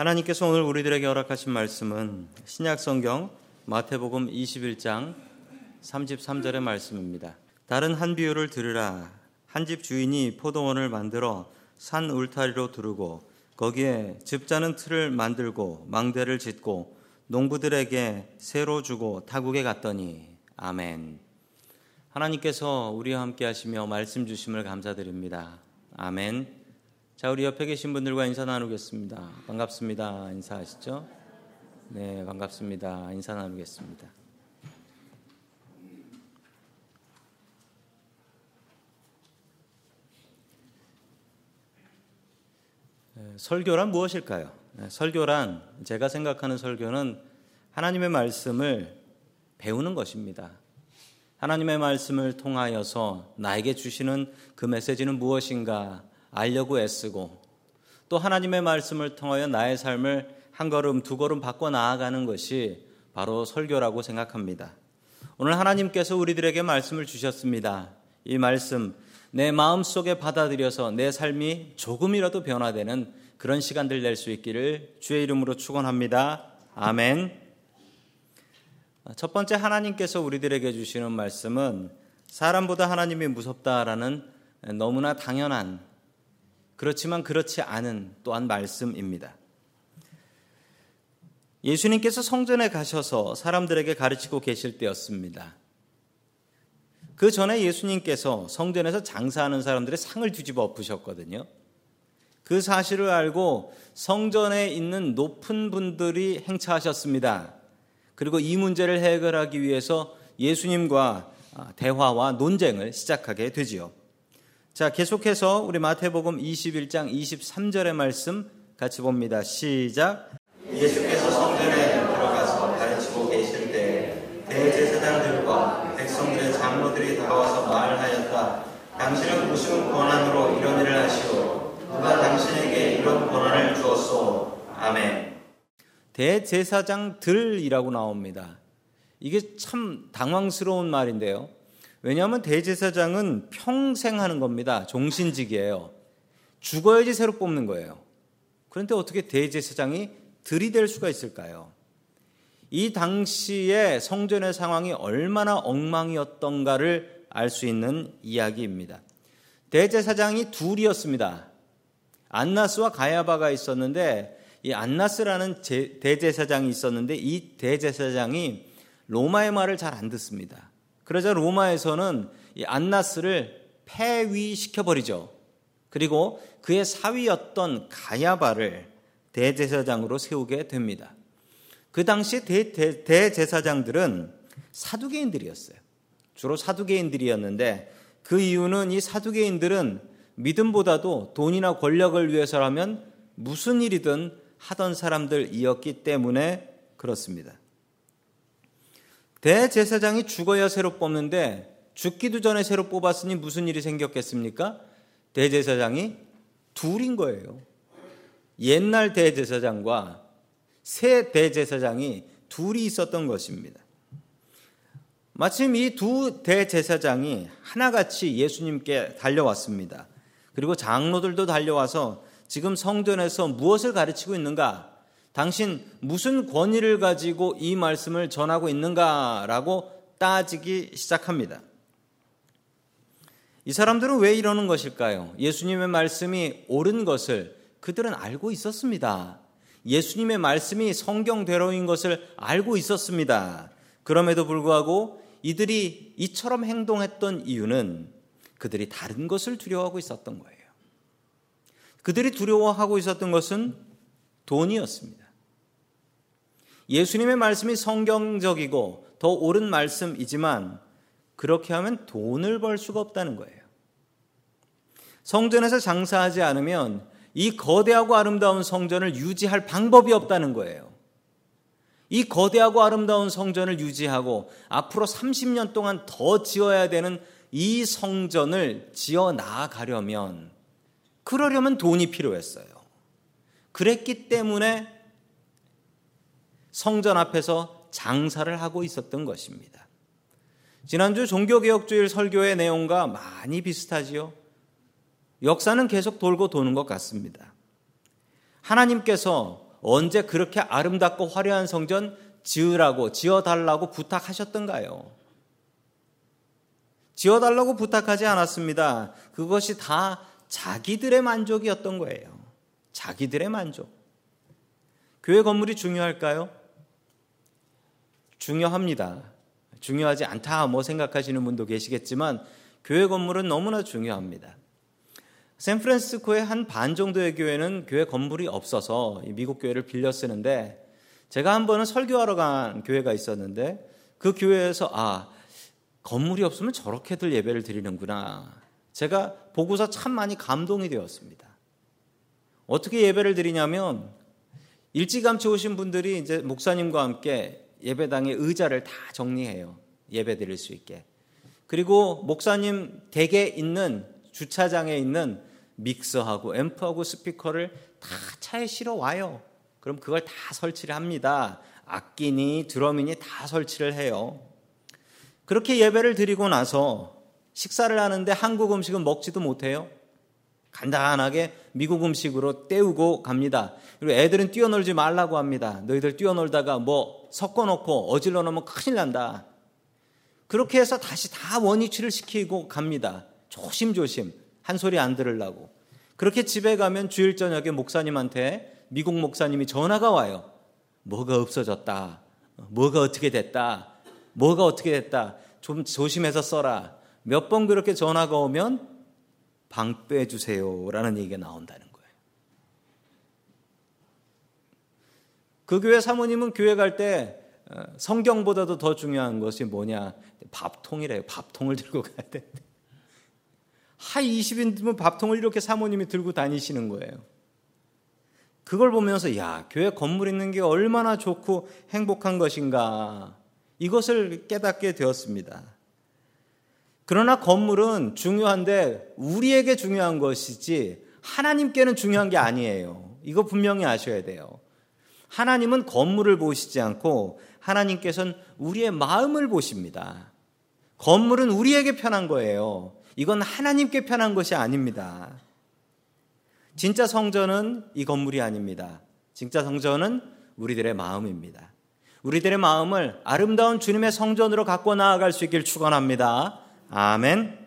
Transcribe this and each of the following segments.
하나님께서 오늘 우리들에게 허락하신 말씀은 신약 성경 마태복음 21장 33절의 말씀입니다. 다른 한 비유를 들으라. 한 집 주인이 포도원을 만들어 산 울타리로 두르고 거기에 집자는 틀을 만들고 망대를 짓고 농부들에게 새로 주고 타국에 갔더니 아멘. 하나님께서 우리와 함께 하시며 말씀 주심을 감사드립니다. 아멘. 자, 우리 옆에 계신 분들과 인사 나누겠습니다. 반갑습니다. 인사하시죠? 네, 반갑습니다. 인사 나누겠습니다. 설교란 무엇일까요? 설교란 제가 생각하는 설교는 하나님의 말씀을 배우는 것입니다. 하나님의 말씀을 통하여서 나에게 주시는 그 메시지는 무엇인가 알려고 애쓰고 또 하나님의 말씀을 통하여 나의 삶을 한 걸음 두 걸음 바꿔 나아가는 것이 바로 설교라고 생각합니다. 오늘 하나님께서 우리들에게 말씀을 주셨습니다. 이 말씀 내 마음 속에 받아들여서 내 삶이 조금이라도 변화되는 그런 시간들 낼 수 있기를 주의 이름으로 축원합니다. 아멘. 첫 번째 하나님께서 우리들에게 주시는 말씀은 사람보다 하나님이 무섭다라는 너무나 당연한 그렇지만 그렇지 않은 또한 말씀입니다. 예수님께서 성전에 가셔서 사람들에게 가르치고 계실 때였습니다. 그 전에 예수님께서 성전에서 장사하는 사람들의 상을 뒤집어 엎으셨거든요. 그 사실을 알고 성전에 있는 높은 분들이 행차하셨습니다. 그리고 이 문제를 해결하기 위해서 예수님과 대화와 논쟁을 시작하게 되지요. 자, 계속해서 우리 마태복음 21장 23절의 말씀 같이 봅니다. 시작. 예수께서 성전에 들어가서 가르치고 계실 때 대제사장들과 백성들의 장로들이 다가와서 말하였다. 당신은 무슨 권한으로 이런 일을 하시오? 누가 당신에게 이런 권한을 주었소? 아멘. 대제사장들이라고 나옵니다. 이게 참 당황스러운 말인데요. 왜냐하면 대제사장은 평생 하는 겁니다. 종신직이에요. 죽어야지 새로 뽑는 거예요. 그런데 어떻게 대제사장이 들이댈 수가 있을까요? 이 당시에 성전의 상황이 얼마나 엉망이었던가를 알 수 있는 이야기입니다. 대제사장이 둘이었습니다. 안나스와 가야바가 있었는데 이 안나스라는 대제사장이 있었는데 이 대제사장이 로마의 말을 잘 안 듣습니다. 그러자 로마에서는 이 안나스를 폐위시켜 버리죠. 그리고 그의 사위였던 가야바를 대제사장으로 세우게 됩니다. 그 당시 대, 대, 대제사장들은 사두개인들이었어요. 주로 사두개인들이었는데 그 이유는 이 사두개인들은 믿음보다도 돈이나 권력을 위해서라면 무슨 일이든 하던 사람들이었기 때문에 그렇습니다. 대제사장이 죽어야 새로 뽑는데 죽기도 전에 새로 뽑았으니 무슨 일이 생겼겠습니까? 대제사장이 둘인 거예요. 옛날 대제사장과 새 대제사장이 둘이 있었던 것입니다. 마침 이 두 대제사장이 하나같이 예수님께 달려왔습니다. 그리고 장로들도 달려와서 지금 성전에서 무엇을 가르치고 있는가? 당신 무슨 권위를 가지고 이 말씀을 전하고 있는가라고 따지기 시작합니다. 이 사람들은 왜 이러는 것일까요? 예수님의 말씀이 옳은 것을 그들은 알고 있었습니다. 예수님의 말씀이 성경대로인 것을 알고 있었습니다. 그럼에도 불구하고 이들이 이처럼 행동했던 이유는 그들이 다른 것을 두려워하고 있었던 거예요. 그들이 두려워하고 있었던 것은 돈이었습니다. 예수님의 말씀이 성경적이고 더 옳은 말씀이지만 그렇게 하면 돈을 벌 수가 없다는 거예요. 성전에서 장사하지 않으면 이 거대하고 아름다운 성전을 유지할 방법이 없다는 거예요. 이 거대하고 아름다운 성전을 유지하고 앞으로 30년 동안 더 지어야 되는 이 성전을 지어 나아가려면 그러려면 돈이 필요했어요. 그랬기 때문에 성전 앞에서 장사를 하고 있었던 것입니다. 지난주 종교개혁주일 설교의 내용과 많이 비슷하지요. 역사는 계속 돌고 도는 것 같습니다. 하나님께서 언제 그렇게 아름답고 화려한 성전 지으라고 지어달라고 부탁하셨던가요? 지어달라고 부탁하지 않았습니다. 그것이 다 자기들의 만족이었던 거예요. 자기들의 만족. 교회 건물이 중요할까요? 중요합니다. 중요하지 않다 뭐 생각하시는 분도 계시겠지만 교회 건물은 너무나 중요합니다. 샌프란시스코의 한 반 정도의 교회는 교회 건물이 없어서 미국 교회를 빌려 쓰는데 제가 한 번은 설교하러 간 교회가 있었는데 그 교회에서 아 건물이 없으면 저렇게들 예배를 드리는구나. 제가 보고서 참 많이 감동이 되었습니다. 어떻게 예배를 드리냐면 일찌감치 오신 분들이 이제 목사님과 함께 예배당의 의자를 다 정리해요. 예배 드릴 수 있게. 그리고 목사님 댁에 있는 주차장에 있는 믹서하고 앰프하고 스피커를 다 차에 실어 와요. 그럼 그걸 다 설치를 합니다. 악기니 드럼이니 다 설치를 해요. 그렇게 예배를 드리고 나서 식사를 하는데 한국 음식은 먹지도 못해요. 간단하게 미국 음식으로 때우고 갑니다. 그리고 애들은 뛰어놀지 말라고 합니다. 너희들 뛰어놀다가 뭐 섞어놓고 어질러 놓으면 큰일 난다. 그렇게 해서 다시 다 원위치를 시키고 갑니다. 조심조심 한 소리 안 들으려고. 그렇게 집에 가면 주일 저녁에 목사님한테 미국 목사님이 전화가 와요. 뭐가 없어졌다. 뭐가 어떻게 됐다. 뭐가 어떻게 됐다. 좀 조심해서 써라. 몇 번 그렇게 전화가 오면 방 빼주세요라는 얘기가 나온다는 거예요. 그 교회 사모님은 교회 갈때 어, 성경보다도 더 중요한 것이 뭐냐? 밥통이래요. 밥통을 들고 가야 돼. 하이 20인들면 밥통을 이렇게 사모님이 들고 다니시는 거예요. 그걸 보면서 야, 교회 건물 있는 게 얼마나 좋고 행복한 것인가. 이것을 깨닫게 되었습니다. 그러나 건물은 중요한데 우리에게 중요한 것이지 하나님께는 중요한 게 아니에요. 이거 분명히 아셔야 돼요. 하나님은 건물을 보시지 않고 하나님께서는 우리의 마음을 보십니다. 건물은 우리에게 편한 거예요. 이건 하나님께 편한 것이 아닙니다. 진짜 성전은 이 건물이 아닙니다. 진짜 성전은 우리들의 마음입니다. 우리들의 마음을 아름다운 주님의 성전으로 갖고 나아갈 수 있길 축원합니다. 아멘.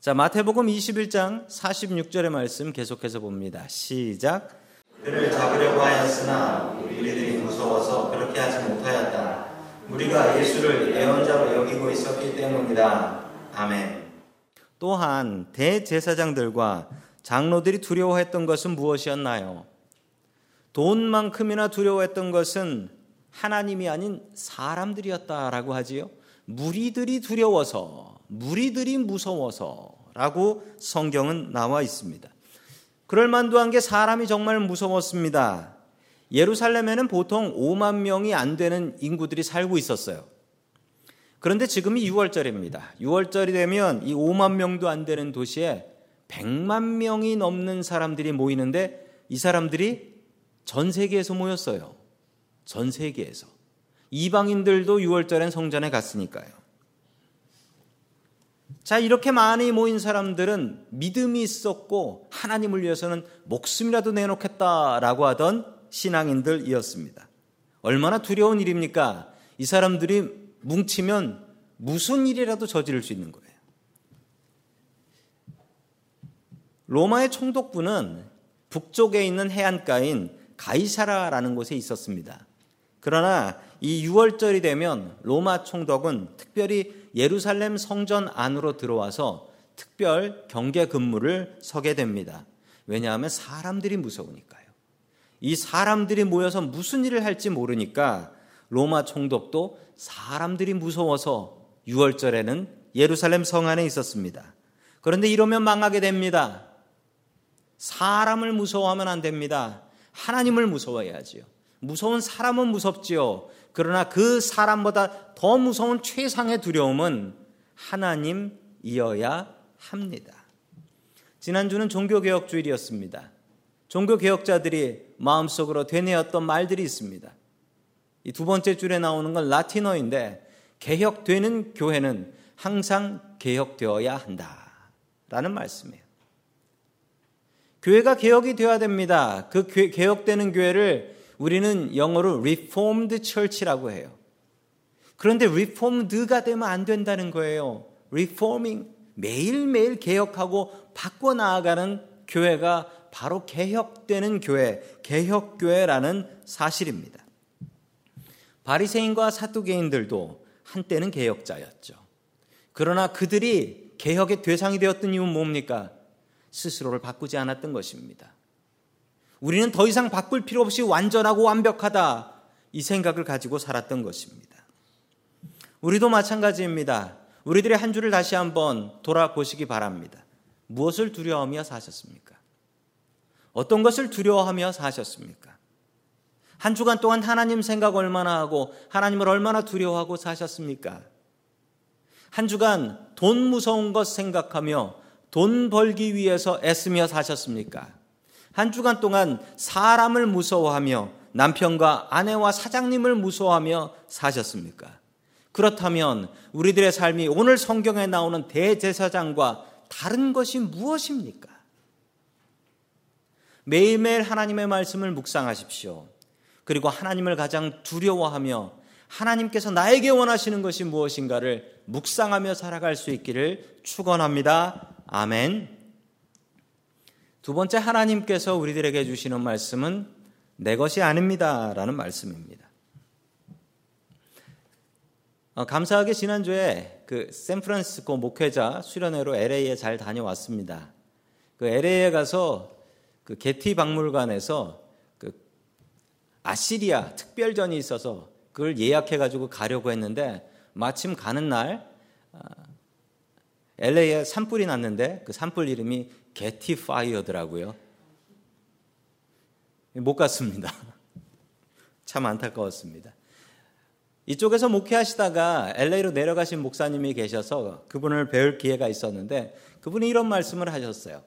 자, 마태복음 21장 46절의 말씀 계속해서 봅니다. 시작. 그를 잡으려고 하였으나 우리들이 무서워서 그렇게 하지 못하였다. 우리가 예수를 예언자로 여기고 있었기 때문이다. 아멘. 또한 대제사장들과 장로들이 두려워했던 것은 무엇이었나요? 돈만큼이나 두려워했던 것은 하나님이 아닌 사람들이었다라고 하지요. 무리들이 두려워서, 무리들이 무서워서라고 성경은 나와 있습니다. 그럴 만도 한 게 사람이 정말 무서웠습니다. 예루살렘에는 보통 5만 명이 안 되는 인구들이 살고 있었어요. 그런데 지금이 6월절입니다. 6월절이 되면 이 5만 명도 안 되는 도시에 100만 명이 넘는 사람들이 모이는데 이 사람들이 전 세계에서 모였어요. 전 세계에서. 이방인들도 6월절엔 성전에 갔으니까요. 자, 이렇게 많이 모인 사람들은 믿음이 있었고 하나님을 위해서는 목숨이라도 내놓겠다라고 하던 신앙인들이었습니다. 얼마나 두려운 일입니까? 이 사람들이 뭉치면 무슨 일이라도 저지를 수 있는 거예요. 로마의 총독부는 북쪽에 있는 해안가인 가이사라라는 곳에 있었습니다. 그러나 이 6월절이 되면 로마 총독은 특별히 예루살렘 성전 안으로 들어와서 특별 경계 근무를 서게 됩니다. 왜냐하면 사람들이 무서우니까요. 이 사람들이 모여서 무슨 일을 할지 모르니까 로마 총독도 사람들이 무서워서 6월절에는 예루살렘 성 안에 있었습니다. 그런데 이러면 망하게 됩니다. 사람을 무서워하면 안 됩니다. 하나님을 무서워해야지요. 무서운 사람은 무섭지요. 그러나 그 사람보다 더 무서운 최상의 두려움은 하나님이어야 합니다. 지난주는 종교개혁주일이었습니다. 종교개혁자들이 마음속으로 되뇌었던 말들이 있습니다. 이 두 번째 줄에 나오는 건 라틴어인데 개혁되는 교회는 항상 개혁되어야 한다. 라는 말씀이에요. 교회가 개혁이 되어야 됩니다. 그 개혁되는 교회를 우리는 영어로 reformed church라고 해요. 그런데 reformed가 되면 안 된다는 거예요. reforming 매일매일 개혁하고 바꿔 나아가는 교회가 바로 개혁되는 교회, 개혁교회라는 사실입니다. 바리새인과 사두개인들도 한때는 개혁자였죠. 그러나 그들이 개혁의 대상이 되었던 이유는 뭡니까? 스스로를 바꾸지 않았던 것입니다. 우리는 더 이상 바꿀 필요 없이 완전하고 완벽하다. 이 생각을 가지고 살았던 것입니다. 우리도 마찬가지입니다. 우리들의 한 주를 다시 한번 돌아보시기 바랍니다. 무엇을 두려워하며 사셨습니까? 어떤 것을 두려워하며 사셨습니까? 한 주간 동안 하나님 생각 얼마나 하고 하나님을 얼마나 두려워하고 사셨습니까? 한 주간 돈 무서운 것 생각하며 돈 벌기 위해서 애쓰며 사셨습니까? 한 주간 동안 사람을 무서워하며 남편과 아내와 사장님을 무서워하며 사셨습니까? 그렇다면 우리들의 삶이 오늘 성경에 나오는 대제사장과 다른 것이 무엇입니까? 매일매일 하나님의 말씀을 묵상하십시오. 그리고 하나님을 가장 두려워하며 하나님께서 나에게 원하시는 것이 무엇인가를 묵상하며 살아갈 수 있기를 축원합니다. 아멘. 두 번째 하나님께서 우리들에게 주시는 말씀은 내 것이 아닙니다라는 말씀입니다. 어, 감사하게 지난주에 그 샌프란시스코 목회자 수련회로 LA에 잘 다녀왔습니다. 그 LA에 가서 그 게티 박물관에서 그 아시리아 특별전이 있어서 그걸 예약해 가지고 가려고 했는데 마침 가는 날 LA에 아, 산불이 났는데 그 산불 이름이 게티 파이어더라고요. 못 갔습니다. 참 안타까웠습니다. 이쪽에서 목회하시다가 LA로 내려가신 목사님이 계셔서 그분을 배울 기회가 있었는데 그분이 이런 말씀을 하셨어요.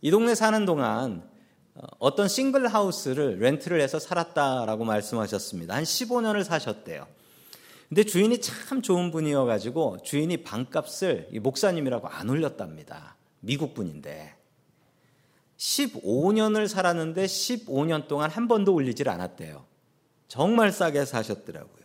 이 동네 사는 동안 어떤 싱글 하우스를 렌트를 해서 살았다라고 말씀하셨습니다. 한 15년을 사셨대요. 근데 주인이 참 좋은 분이어가지고 주인이 방값을 목사님이라고 안 올렸답니다. 미국 분인데. 15년을 살았는데 15년 동안 한 번도 올리질 않았대요. 정말 싸게 사셨더라고요.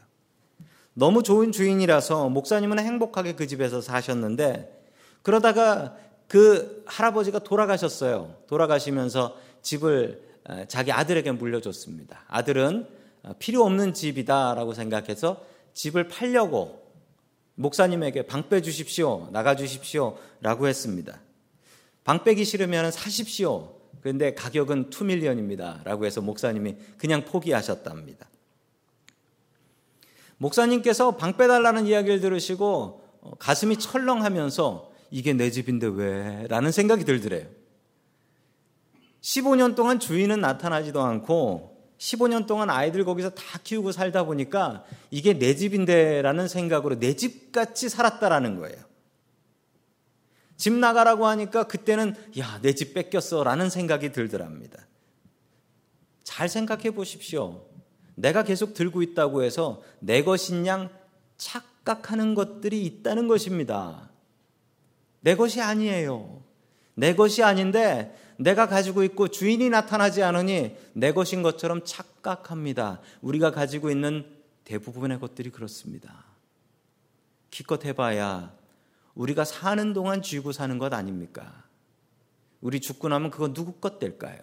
너무 좋은 주인이라서 목사님은 행복하게 그 집에서 사셨는데 그러다가 그 할아버지가 돌아가셨어요. 돌아가시면서 집을 자기 아들에게 물려줬습니다. 아들은 어, 필요 없는 집이다라고 생각해서 집을 팔려고 목사님에게 방 빼주십시오. 나가주십시오. 라고 했습니다. 방 빼기 싫으면 사십시오. 그런데 가격은 2밀리언입니다. 라고 해서 목사님이 그냥 포기하셨답니다. 목사님께서 방 빼달라는 이야기를 들으시고 어, 가슴이 철렁하면서 이게 내 집인데 왜? 라는 생각이 들더래요. 15년 동안 주인은 나타나지도 않고 15년 동안 아이들 거기서 다 키우고 살다 보니까 이게 내 집인데 라는 생각으로 내 집같이 살았다라는 거예요. 집 나가라고 하니까 그때는 야, 내 집 뺏겼어 라는 생각이 들더랍니다. 잘 생각해 보십시오. 내가 계속 들고 있다고 해서 내 것인 양 착각하는 것들이 있다는 것입니다. 내 것이 아니에요. 내 것이 아닌데 내가 가지고 있고 주인이 나타나지 않으니 내 것인 것처럼 착각합니다. 우리가 가지고 있는 대부분의 것들이 그렇습니다. 기껏 해봐야 우리가 사는 동안 쥐고 사는 것 아닙니까? 우리 죽고 나면 그거 누구 것 될까요?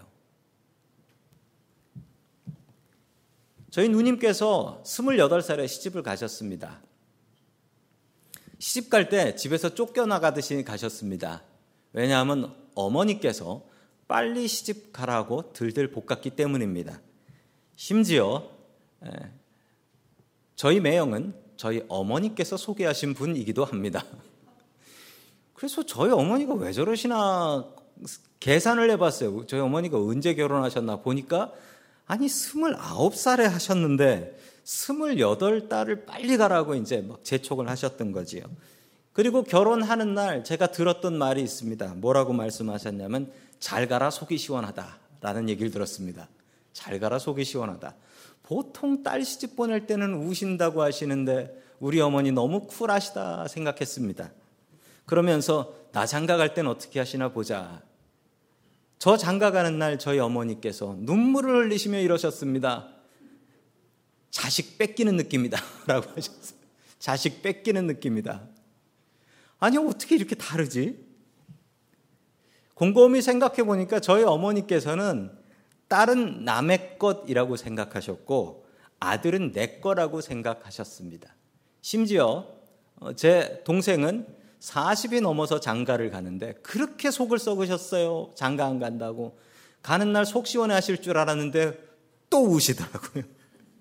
저희 누님께서 28살에 시집을 가셨습니다. 시집 갈 때 집에서 쫓겨나가듯이 가셨습니다. 왜냐하면 어머니께서 빨리 시집 가라고 들들 볶았기 때문입니다. 심지어 저희 매형은 저희 어머니께서 소개하신 분이기도 합니다. 그래서 저희 어머니가 왜 저러시나 계산을 해봤어요. 저희 어머니가 언제 결혼하셨나 보니까 아니 스물아홉 살에 하셨는데 스물여덟 달을 빨리 가라고 이제 막 재촉을 하셨던 거지요. 그리고 결혼하는 날 제가 들었던 말이 있습니다. 뭐라고 말씀하셨냐면 잘 가라 속이 시원하다라는 얘기를 들었습니다. 잘 가라 속이 시원하다. 보통 딸 시집 보낼 때는 우신다고 하시는데 우리 어머니 너무 쿨하시다 생각했습니다. 그러면서 나 장가 갈 땐 어떻게 하시나 보자. 저 장가 가는 날 저희 어머니께서 눈물을 흘리시며 이러셨습니다. 자식 뺏기는 느낌이다. 라고 하셨어요. 자식 뺏기는 느낌이다. 아니, 어떻게 이렇게 다르지? 곰곰이 생각해 보니까 저희 어머니께서는 딸은 남의 것이라고 생각하셨고 아들은 내 거라고 생각하셨습니다. 심지어 어, 제 동생은 40이 넘어서 장가를 가는데 그렇게 속을 썩으셨어요. 장가 안 간다고. 가는 날 속 시원해 하실 줄 알았는데 또 우시더라고요.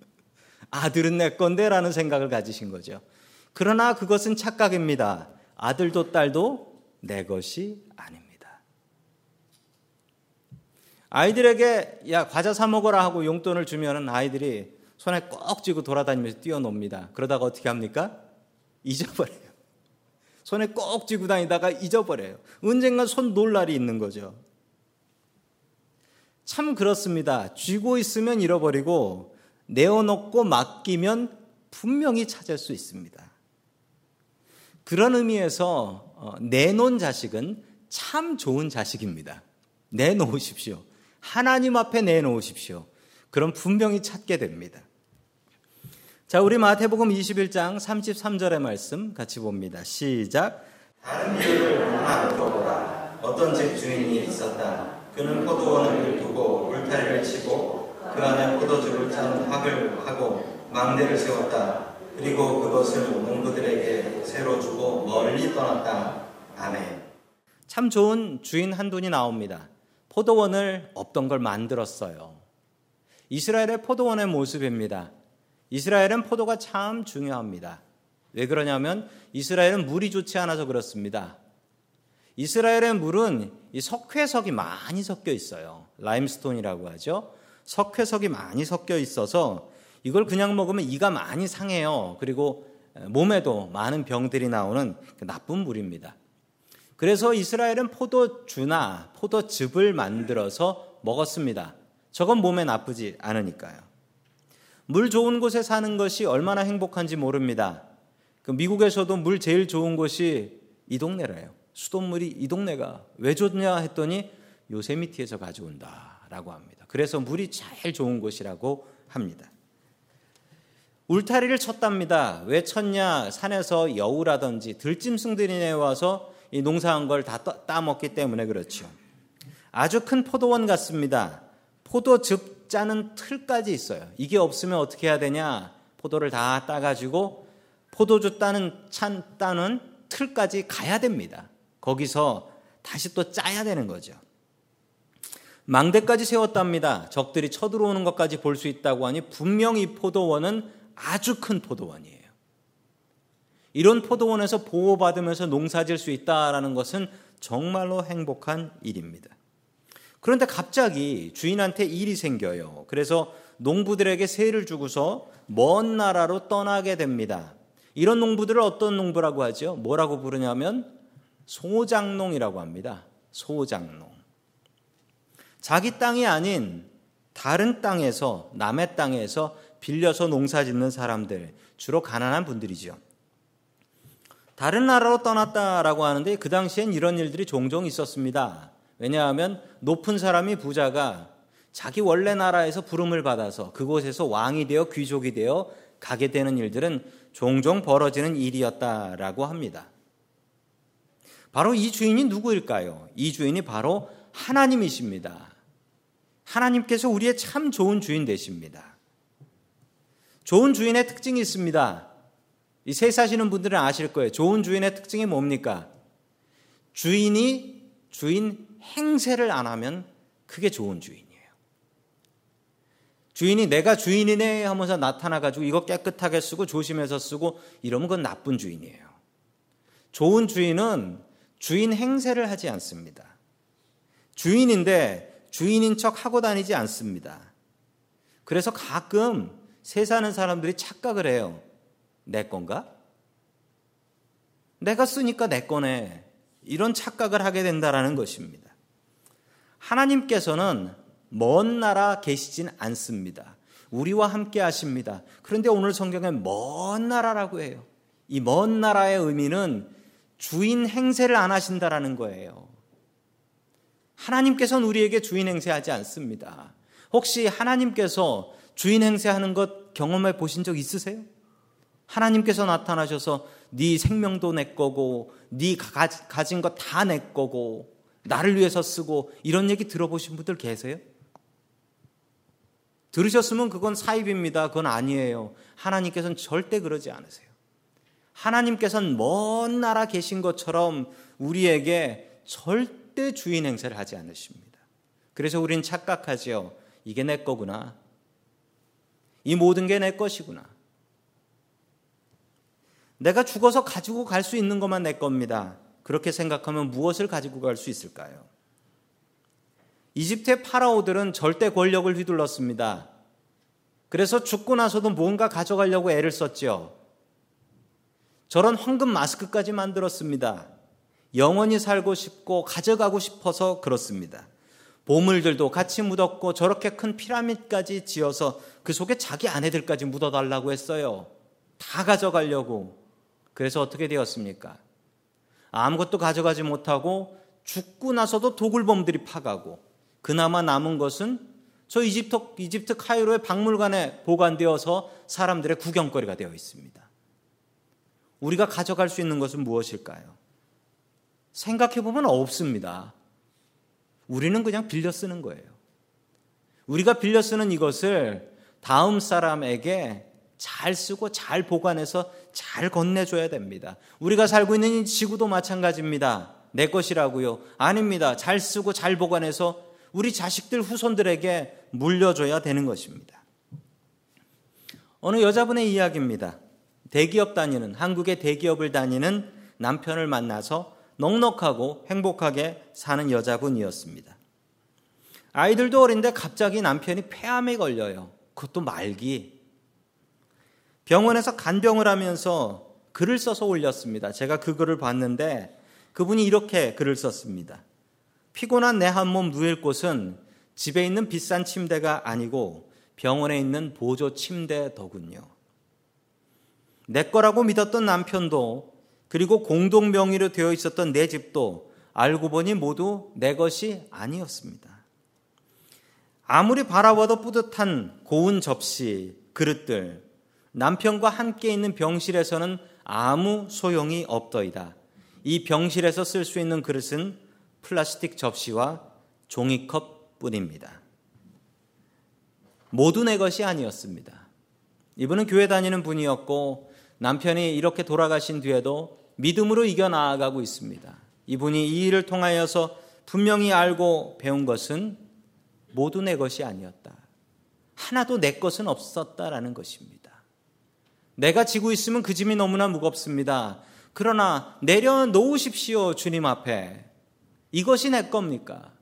아들은 내 건데 라는 생각을 가지신 거죠. 그러나 그것은 착각입니다. 아들도 딸도 내 것이 아닙니다. 아이들에게 야 과자 사 먹어라 하고 용돈을 주면은 아이들이 손에 꼭 쥐고 돌아다니면서 뛰어놉니다. 그러다가 어떻게 합니까? 잊어버려요. 손에 꼭 쥐고 다니다가 잊어버려요. 언젠가 손놀 날이 있는 거죠. 참 그렇습니다. 쥐고 있으면 잃어버리고 내어놓고 맡기면 분명히 찾을 수 있습니다. 그런 의미에서 어, 내놓은 자식은 참 좋은 자식입니다. 내놓으십시오. 하나님 앞에 내놓으십시오. 그럼 분명히 찾게 됩니다. 자, 우리 마태복음 21장 33절의 말씀 같이 봅니다. 시작. 다른 비유를 하나 들어보라. 어떤 집 주인이 있었다. 그는 포도원을 두고 울타리를 치고 그 안에 포도주를 짠 확을 하고 망대를 세웠다. 그리고 그것을 농부들에게 새로 주고 멀리 떠났다. 아멘. 참 좋은 주인 한 분이 나옵니다. 포도원을 없던 걸 만들었어요. 이스라엘의 포도원의 모습입니다. 이스라엘은 포도가 참 중요합니다. 왜 그러냐면 이스라엘은 물이 좋지 않아서 그렇습니다. 이스라엘의 물은 이 석회석이 많이 섞여 있어요. 라임스톤이라고 하죠. 석회석이 많이 섞여 있어서 이걸 그냥 먹으면 이가 많이 상해요. 그리고 몸에도 많은 병들이 나오는 그 나쁜 물입니다. 그래서 이스라엘은 포도주나 포도즙을 만들어서 먹었습니다. 저건 몸에 나쁘지 않으니까요. 물 좋은 곳에 사는 것이 얼마나 행복한지 모릅니다. 그 미국에서도 물 제일 좋은 곳이 이 동네래요. 수돗물이 이 동네가 왜 좋냐 했더니 요세미티에서 가져온다라고 합니다. 그래서 물이 제일 좋은 곳이라고 합니다. 울타리를 쳤답니다. 왜 쳤냐? 산에서 여우라든지 들짐승들이 내와서 이 농사한 걸 다 따먹기 때문에 그렇죠. 아주 큰 포도원 같습니다. 포도즙 짜는 틀까지 있어요. 이게 없으면 어떻게 해야 되냐? 포도를 다 따가지고 포도주 따는 찬 따는 틀까지 가야 됩니다. 거기서 다시 또 짜야 되는 거죠. 망대까지 세웠답니다. 적들이 쳐들어오는 것까지 볼 수 있다고 하니 분명히 포도원은 아주 큰 포도원이에요. 이런 포도원에서 보호받으면서 농사질 수 있다라는 것은 정말로 행복한 일입니다. 그런데 갑자기 주인한테 일이 생겨요. 그래서 농부들에게 세를 주고서 먼 나라로 떠나게 됩니다. 이런 농부들을 어떤 농부라고 하죠? 뭐라고 부르냐면 소장농이라고 합니다. 소장농. 자기 땅이 아닌 다른 땅에서 남의 땅에서 빌려서 농사 짓는 사람들 주로 가난한 분들이죠. 다른 나라로 떠났다라고 하는데 그 당시엔 이런 일들이 종종 있었습니다. 왜냐하면 높은 사람이 부자가 자기 원래 나라에서 부름을 받아서 그곳에서 왕이 되어 귀족이 되어 가게 되는 일들은 종종 벌어지는 일이었다라고 합니다. 바로 이 주인이 누구일까요? 이 주인이 바로 하나님이십니다. 하나님께서 우리의 참 좋은 주인 되십니다. 좋은 주인의 특징이 있습니다. 이 세 사시는 분들은 아실 거예요. 좋은 주인의 특징이 뭡니까? 주인이 주인 행세를 안 하면 그게 좋은 주인이에요. 주인이 내가 주인이네 하면서 나타나가지고 이거 깨끗하게 쓰고 조심해서 쓰고 이러면 그건 나쁜 주인이에요. 좋은 주인은 주인 행세를 하지 않습니다. 주인인데 주인인 척 하고 다니지 않습니다. 그래서 가끔 세 사는 사람들이 착각을 해요. 내 건가? 내가 쓰니까 내 거네. 이런 착각을 하게 된다라는 것입니다. 하나님께서는 먼 나라 계시진 않습니다. 우리와 함께 하십니다. 그런데 오늘 성경에 먼 나라라고 해요. 이 먼 나라의 의미는 주인 행세를 안 하신다라는 거예요. 하나님께서는 우리에게 주인 행세하지 않습니다. 혹시 하나님께서 주인 행세하는 것 경험해 보신 적 있으세요? 하나님께서 나타나셔서 네 생명도 내 거고 네 가진 것 다 내 거고 나를 위해서 쓰고 이런 얘기 들어보신 분들 계세요? 들으셨으면 그건 사입입니다. 그건 아니에요. 하나님께서는 절대 그러지 않으세요. 하나님께서는 먼 나라 계신 것처럼 우리에게 절대 주인 행세를 하지 않으십니다. 그래서 우리는 착각하지요. 이게 내 거구나. 이 모든 게 내 것이구나. 내가 죽어서 가지고 갈 수 있는 것만 내 겁니다. 그렇게 생각하면 무엇을 가지고 갈 수 있을까요? 이집트의 파라오들은 절대 권력을 휘둘렀습니다. 그래서 죽고 나서도 뭔가 가져가려고 애를 썼죠. 저런 황금 마스크까지 만들었습니다. 영원히 살고 싶고 가져가고 싶어서 그렇습니다. 보물들도 같이 묻었고 저렇게 큰 피라밋까지 지어서 그 속에 자기 아내들까지 묻어달라고 했어요. 다 가져가려고. 그래서 어떻게 되었습니까? 아무것도 가져가지 못하고 죽고 나서도 도굴범들이 파가고 그나마 남은 것은 저 이집트, 이집트 카이로의 박물관에 보관되어서 사람들의 구경거리가 되어 있습니다. 우리가 가져갈 수 있는 것은 무엇일까요? 생각해 보면 없습니다. 우리는 그냥 빌려 쓰는 거예요. 우리가 빌려 쓰는 이것을 다음 사람에게 잘 쓰고 잘 보관해서 잘 건네줘야 됩니다. 우리가 살고 있는 이 지구도 마찬가지입니다. 내 것이라고요? 아닙니다. 잘 쓰고 잘 보관해서 우리 자식들 후손들에게 물려줘야 되는 것입니다. 어느 여자분의 이야기입니다. 대기업 다니는, 한국의 대기업을 다니는 남편을 만나서 넉넉하고 행복하게 사는 여자분이었습니다. 아이들도 어린데 갑자기 남편이 폐암에 걸려요. 그것도 말기. 병원에서 간병을 하면서 글을 써서 올렸습니다. 제가 그 글을 봤는데 그분이 이렇게 글을 썼습니다. 피곤한 내 한 몸 누일 곳은 집에 있는 비싼 침대가 아니고 병원에 있는 보조 침대더군요. 내 거라고 믿었던 남편도 그리고 공동 명의로 되어 있었던 내 집도 알고 보니 모두 내 것이 아니었습니다. 아무리 바라봐도 뿌듯한 고운 접시, 그릇들, 남편과 함께 있는 병실에서는 아무 소용이 없더이다. 이 병실에서 쓸 수 있는 그릇은 플라스틱 접시와 종이컵 뿐입니다. 모두 내 것이 아니었습니다. 이분은 교회 다니는 분이었고 남편이 이렇게 돌아가신 뒤에도 믿음으로 이겨 나아가고 있습니다. 이분이 이 일을 통하여서 분명히 알고 배운 것은 모두 내 것이 아니었다. 하나도 내 것은 없었다라는 것입니다. 내가 지고 있으면 그 짐이 너무나 무겁습니다. 그러나 내려놓으십시오, 주님 앞에. 이것이 내 겁니까?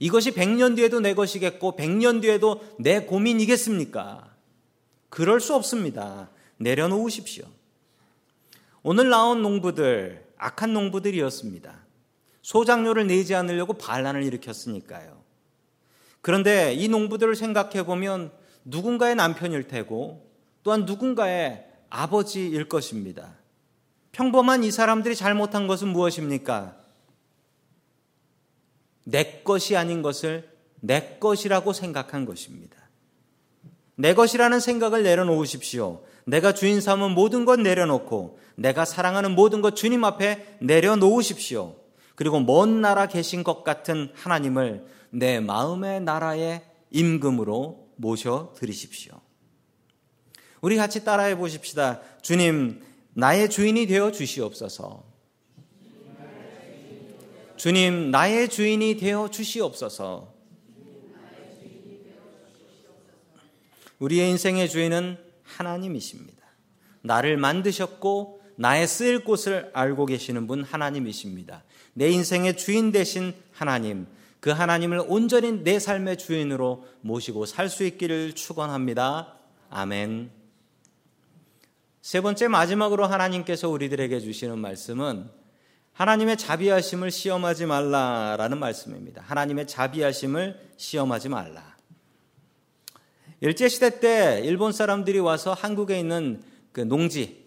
이것이 100년 뒤에도 내 것이겠고 100년 뒤에도 내 고민이겠습니까? 그럴 수 없습니다. 내려놓으십시오. 오늘 나온 농부들, 악한 농부들이었습니다. 소장료를 내지 않으려고 반란을 일으켰으니까요. 그런데 이 농부들을 생각해 보면 누군가의 남편일 테고 또한 누군가의 아버지일 것입니다. 평범한 이 사람들이 잘못한 것은 무엇입니까? 내 것이 아닌 것을 내 것이라고 생각한 것입니다. 내 것이라는 생각을 내려놓으십시오. 내가 주인 삼은 모든 것 내려놓고 내가 사랑하는 모든 것 주님 앞에 내려놓으십시오. 그리고 먼 나라 계신 것 같은 하나님을 내 마음의 나라의 임금으로 모셔 드리십시오. 우리 같이 따라해 보십시다. 주님, 나의 주인이 되어 주시옵소서. 주님, 나의 주인이 되어 주시옵소서. 우리의 인생의 주인은 하나님이십니다. 나를 만드셨고 나의 쓰일 곳을 알고 계시는 분 하나님이십니다. 내 인생의 주인 되신 하나님, 그 하나님을 온전히 내 삶의 주인으로 모시고 살 수 있기를 축원합니다. 아멘. 세 번째 마지막으로 하나님께서 우리들에게 주시는 말씀은 하나님의 자비하심을 시험하지 말라라는 말씀입니다. 하나님의 자비하심을 시험하지 말라. 일제 시대 때 일본 사람들이 와서 한국에 있는 그 농지,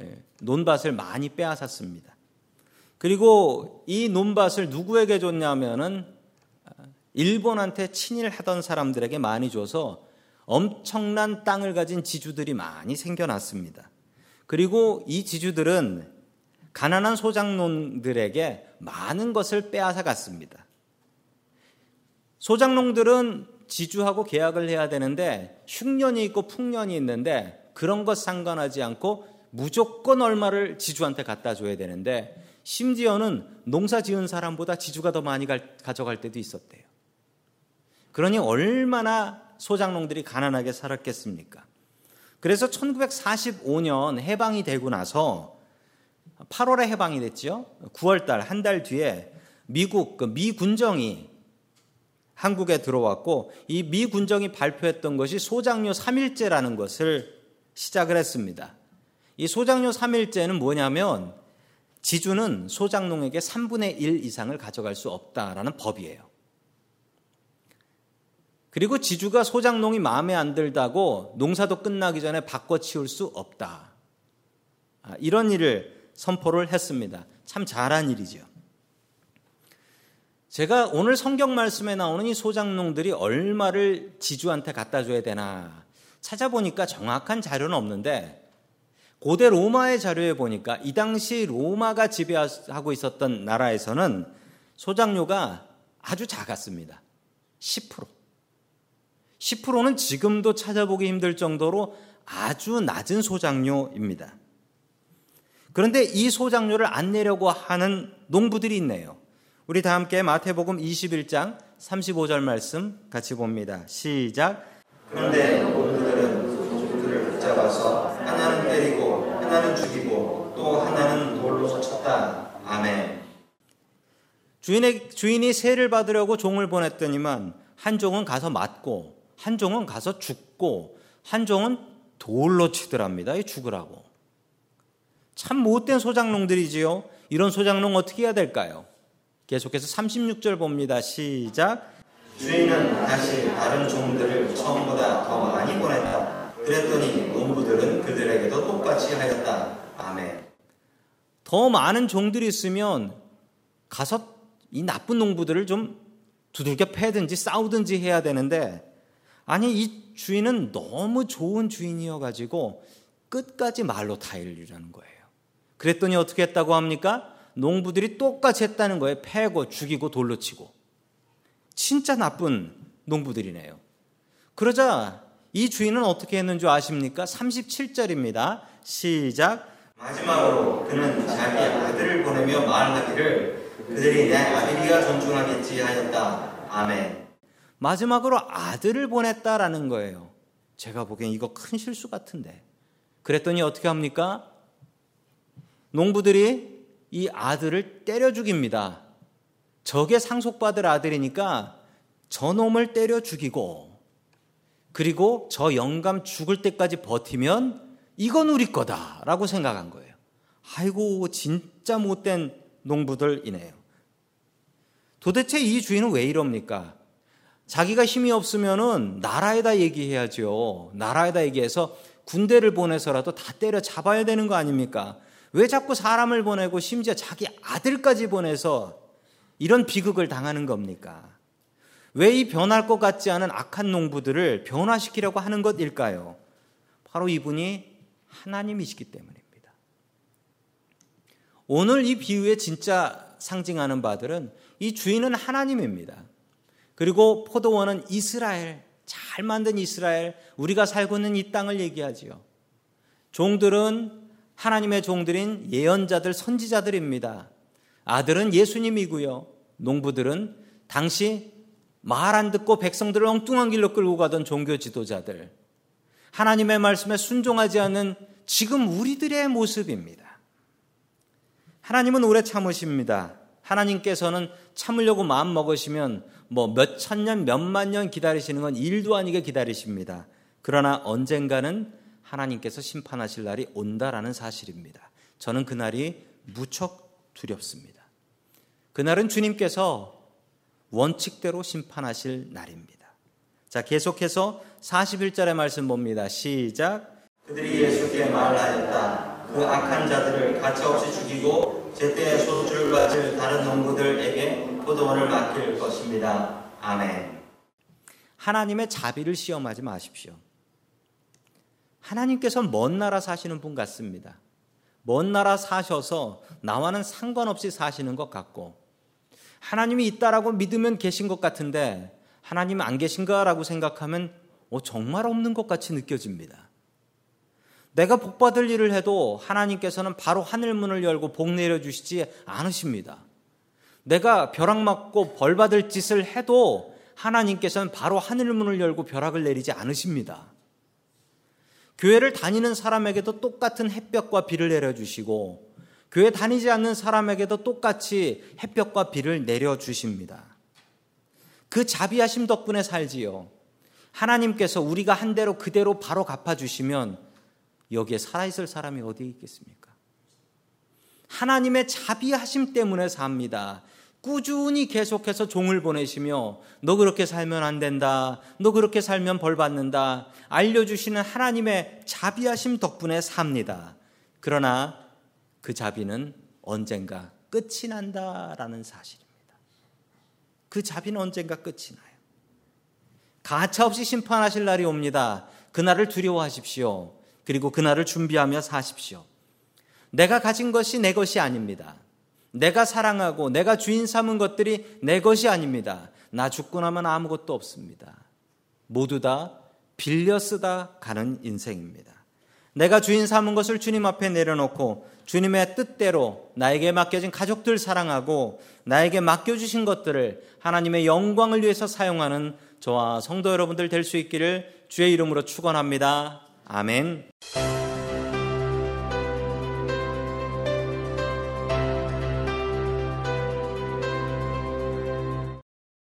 예, 논밭을 많이 빼앗았습니다. 그리고 이 논밭을 누구에게 줬냐면은 일본한테 친일하던 사람들에게 많이 줘서 엄청난 땅을 가진 지주들이 많이 생겨났습니다. 그리고 이 지주들은 가난한 소장농들에게 많은 것을 빼앗아 갔습니다. 소장농들은 지주하고 계약을 해야 되는데 흉년이 있고 풍년이 있는데 그런 것 상관하지 않고 무조건 얼마를 지주한테 갖다 줘야 되는데 심지어는 농사 지은 사람보다 지주가 더 많이 가져갈 때도 있었대요. 그러니 얼마나 소장농들이 가난하게 살았겠습니까? 그래서 1945년 해방이 되고 나서 8월에 해방이 됐죠. 9월 달, 한 달 뒤에 미국, 그미 군정이 한국에 들어왔고 이 미 군정이 발표했던 것이 소장료 3일제라는 것을 시작을 했습니다. 이 소장료 3일제는 뭐냐면 지주는 소장농에게 3분의 1 이상을 가져갈 수 없다라는 법이에요. 그리고 지주가 소장농이 마음에 안 들다고 농사도 끝나기 전에 바꿔 치울 수 없다. 아, 이런 일을 선포를 했습니다. 참 잘한 일이죠. 제가 오늘 성경 말씀에 나오는 이 소장농들이 얼마를 지주한테 갖다 줘야 되나 찾아보니까 정확한 자료는 없는데 고대 로마의 자료에 보니까 이 당시 로마가 지배하고 있었던 나라에서는 소장료가 아주 작았습니다. 10%. 10%는 지금도 찾아보기 힘들 정도로 아주 낮은 소장료입니다. 그런데 이 소장료를 안 내려고 하는 농부들이 있네요. 우리 다 함께 마태복음 21장 35절 말씀 같이 봅니다. 시작. 그런데 농부들은 소들을 붙잡아서 하나는 때리고 하나는 죽이고 또 하나는 돌로 쳤다. 아멘. 주인의, 주인이 세를 받으려고 종을 보냈더니만 한 종은 가서 맞고 한 종은 가서 죽고 한 종은 돌로 치더랍니다. 이 죽으라고. 참 못된 소장농들이지요. 이런 소장농 어떻게 해야 될까요? 계속해서 36절 봅니다. 시작. 주인은 다시 다른 종들을 처음보다 더 많이 보냈다. 그랬더니 농부들은 그들에게도 똑같이 하였다. 아멘. 더 많은 종들이 있으면 가서 이 나쁜 농부들을 좀 두들겨 패든지 싸우든지 해야 되는데 아니 이 주인은 너무 좋은 주인이어 가지고 끝까지 말로 타일이라는 거예요. 그랬더니 어떻게 했다고 합니까? 농부들이 똑같이 했다는 거예요. 패고 죽이고 돌로 치고. 진짜 나쁜 농부들이네요. 그러자 이 주인은 어떻게 했는 줄 아십니까? 37절입니다. 시작. 마지막으로 그는 자기 아들을 보내며 말하기를 그들이 내 아들이야 존중하겠지 하였다. 아멘. 마지막으로 아들을 보냈다라는 거예요. 제가 보기엔 이거 큰 실수 같은데. 그랬더니 어떻게 합니까? 농부들이 이 아들을 때려 죽입니다. 적에 상속받을 아들이니까 저놈을 때려 죽이고 그리고 저 영감 죽을 때까지 버티면 이건 우리 거다라고 생각한 거예요. 아이고 진짜 못된 농부들이네요. 도대체 이 주인은 왜 이럽니까? 자기가 힘이 없으면은 나라에다 얘기해야죠. 나라에다 얘기해서 군대를 보내서라도 다 때려 잡아야 되는 거 아닙니까? 왜 자꾸 사람을 보내고 심지어 자기 아들까지 보내서 이런 비극을 당하는 겁니까? 왜 이 변할 것 같지 않은 악한 농부들을 변화시키려고 하는 것일까요? 바로 이분이 하나님이시기 때문입니다. 오늘 이 비유의 진짜 상징하는 바들은 이 주인은 하나님입니다. 그리고 포도원은 이스라엘, 잘 만든 이스라엘, 우리가 살고 있는 이 땅을 얘기하지요. 종들은 하나님의 종들인 예언자들, 선지자들입니다. 아들은 예수님이고요. 농부들은 당시 말 안 듣고 백성들을 엉뚱한 길로 끌고 가던 종교 지도자들. 하나님의 말씀에 순종하지 않는 지금 우리들의 모습입니다. 하나님은 오래 참으십니다. 하나님께서는 참으려고 마음 먹으시면 뭐 몇 천 년, 몇만 년 기다리시는 건 일도 아니게 기다리십니다. 그러나 언젠가는 하나님께서 심판하실 날이 온다라는 사실입니다. 저는 그날이 무척 두렵습니다. 그날은 주님께서 원칙대로 심판하실 날입니다. 자, 계속해서 41절의 말씀 봅니다. 시작. 그들이 예수께 말하였다. 그 악한 자들을 가차없이 죽이고 제때 소출을 바칠 다른 농부들에게 포도원을 맡길 것입니다. 아멘. 하나님의 자비를 시험하지 마십시오. 하나님께서 먼 나라 사시는 분 같습니다. 먼 나라 사셔서 나와는 상관없이 사시는 것 같고 하나님이 있다라고 믿으면 계신 것 같은데 하나님 안 계신가라고 생각하면 어, 정말 없는 것 같이 느껴집니다. 내가 복 받을 일을 해도 하나님께서는 바로 하늘 문을 열고 복 내려 주시지 않으십니다. 내가 벼락 맞고 벌 받을 짓을 해도 하나님께서는 바로 하늘 문을 열고 벼락을 내리지 않으십니다. 교회를 다니는 사람에게도 똑같은 햇볕과 비를 내려 주시고 교회 다니지 않는 사람에게도 똑같이 햇볕과 비를 내려 주십니다. 그 자비하심 덕분에 살지요. 하나님께서 우리가 한 대로 그대로 바로 갚아주시면 여기에 살아있을 사람이 어디에 있겠습니까? 하나님의 자비하심 때문에 삽니다. 꾸준히 계속해서 종을 보내시며 너 그렇게 살면 안 된다. 너 그렇게 살면 벌 받는다. 알려주시는 하나님의 자비하심 덕분에 삽니다. 그러나 그 자비는 언젠가 끝이 난다라는 사실입니다. 그 자비는 언젠가 끝이 나요. 가차없이 심판하실 날이 옵니다. 그날을 두려워하십시오. 그리고 그날을 준비하며 사십시오. 내가 가진 것이 내 것이 아닙니다. 내가 사랑하고 내가 주인 삼은 것들이 내 것이 아닙니다. 나 죽고 나면 아무것도 없습니다. 모두 다 빌려 쓰다 가는 인생입니다. 내가 주인 삼은 것을 주님 앞에 내려놓고 주님의 뜻대로 나에게 맡겨진 가족들 사랑하고 나에게 맡겨주신 것들을 하나님의 영광을 위해서 사용하는 저와 성도 여러분들 될 수 있기를 주의 이름으로 축원합니다. 아멘.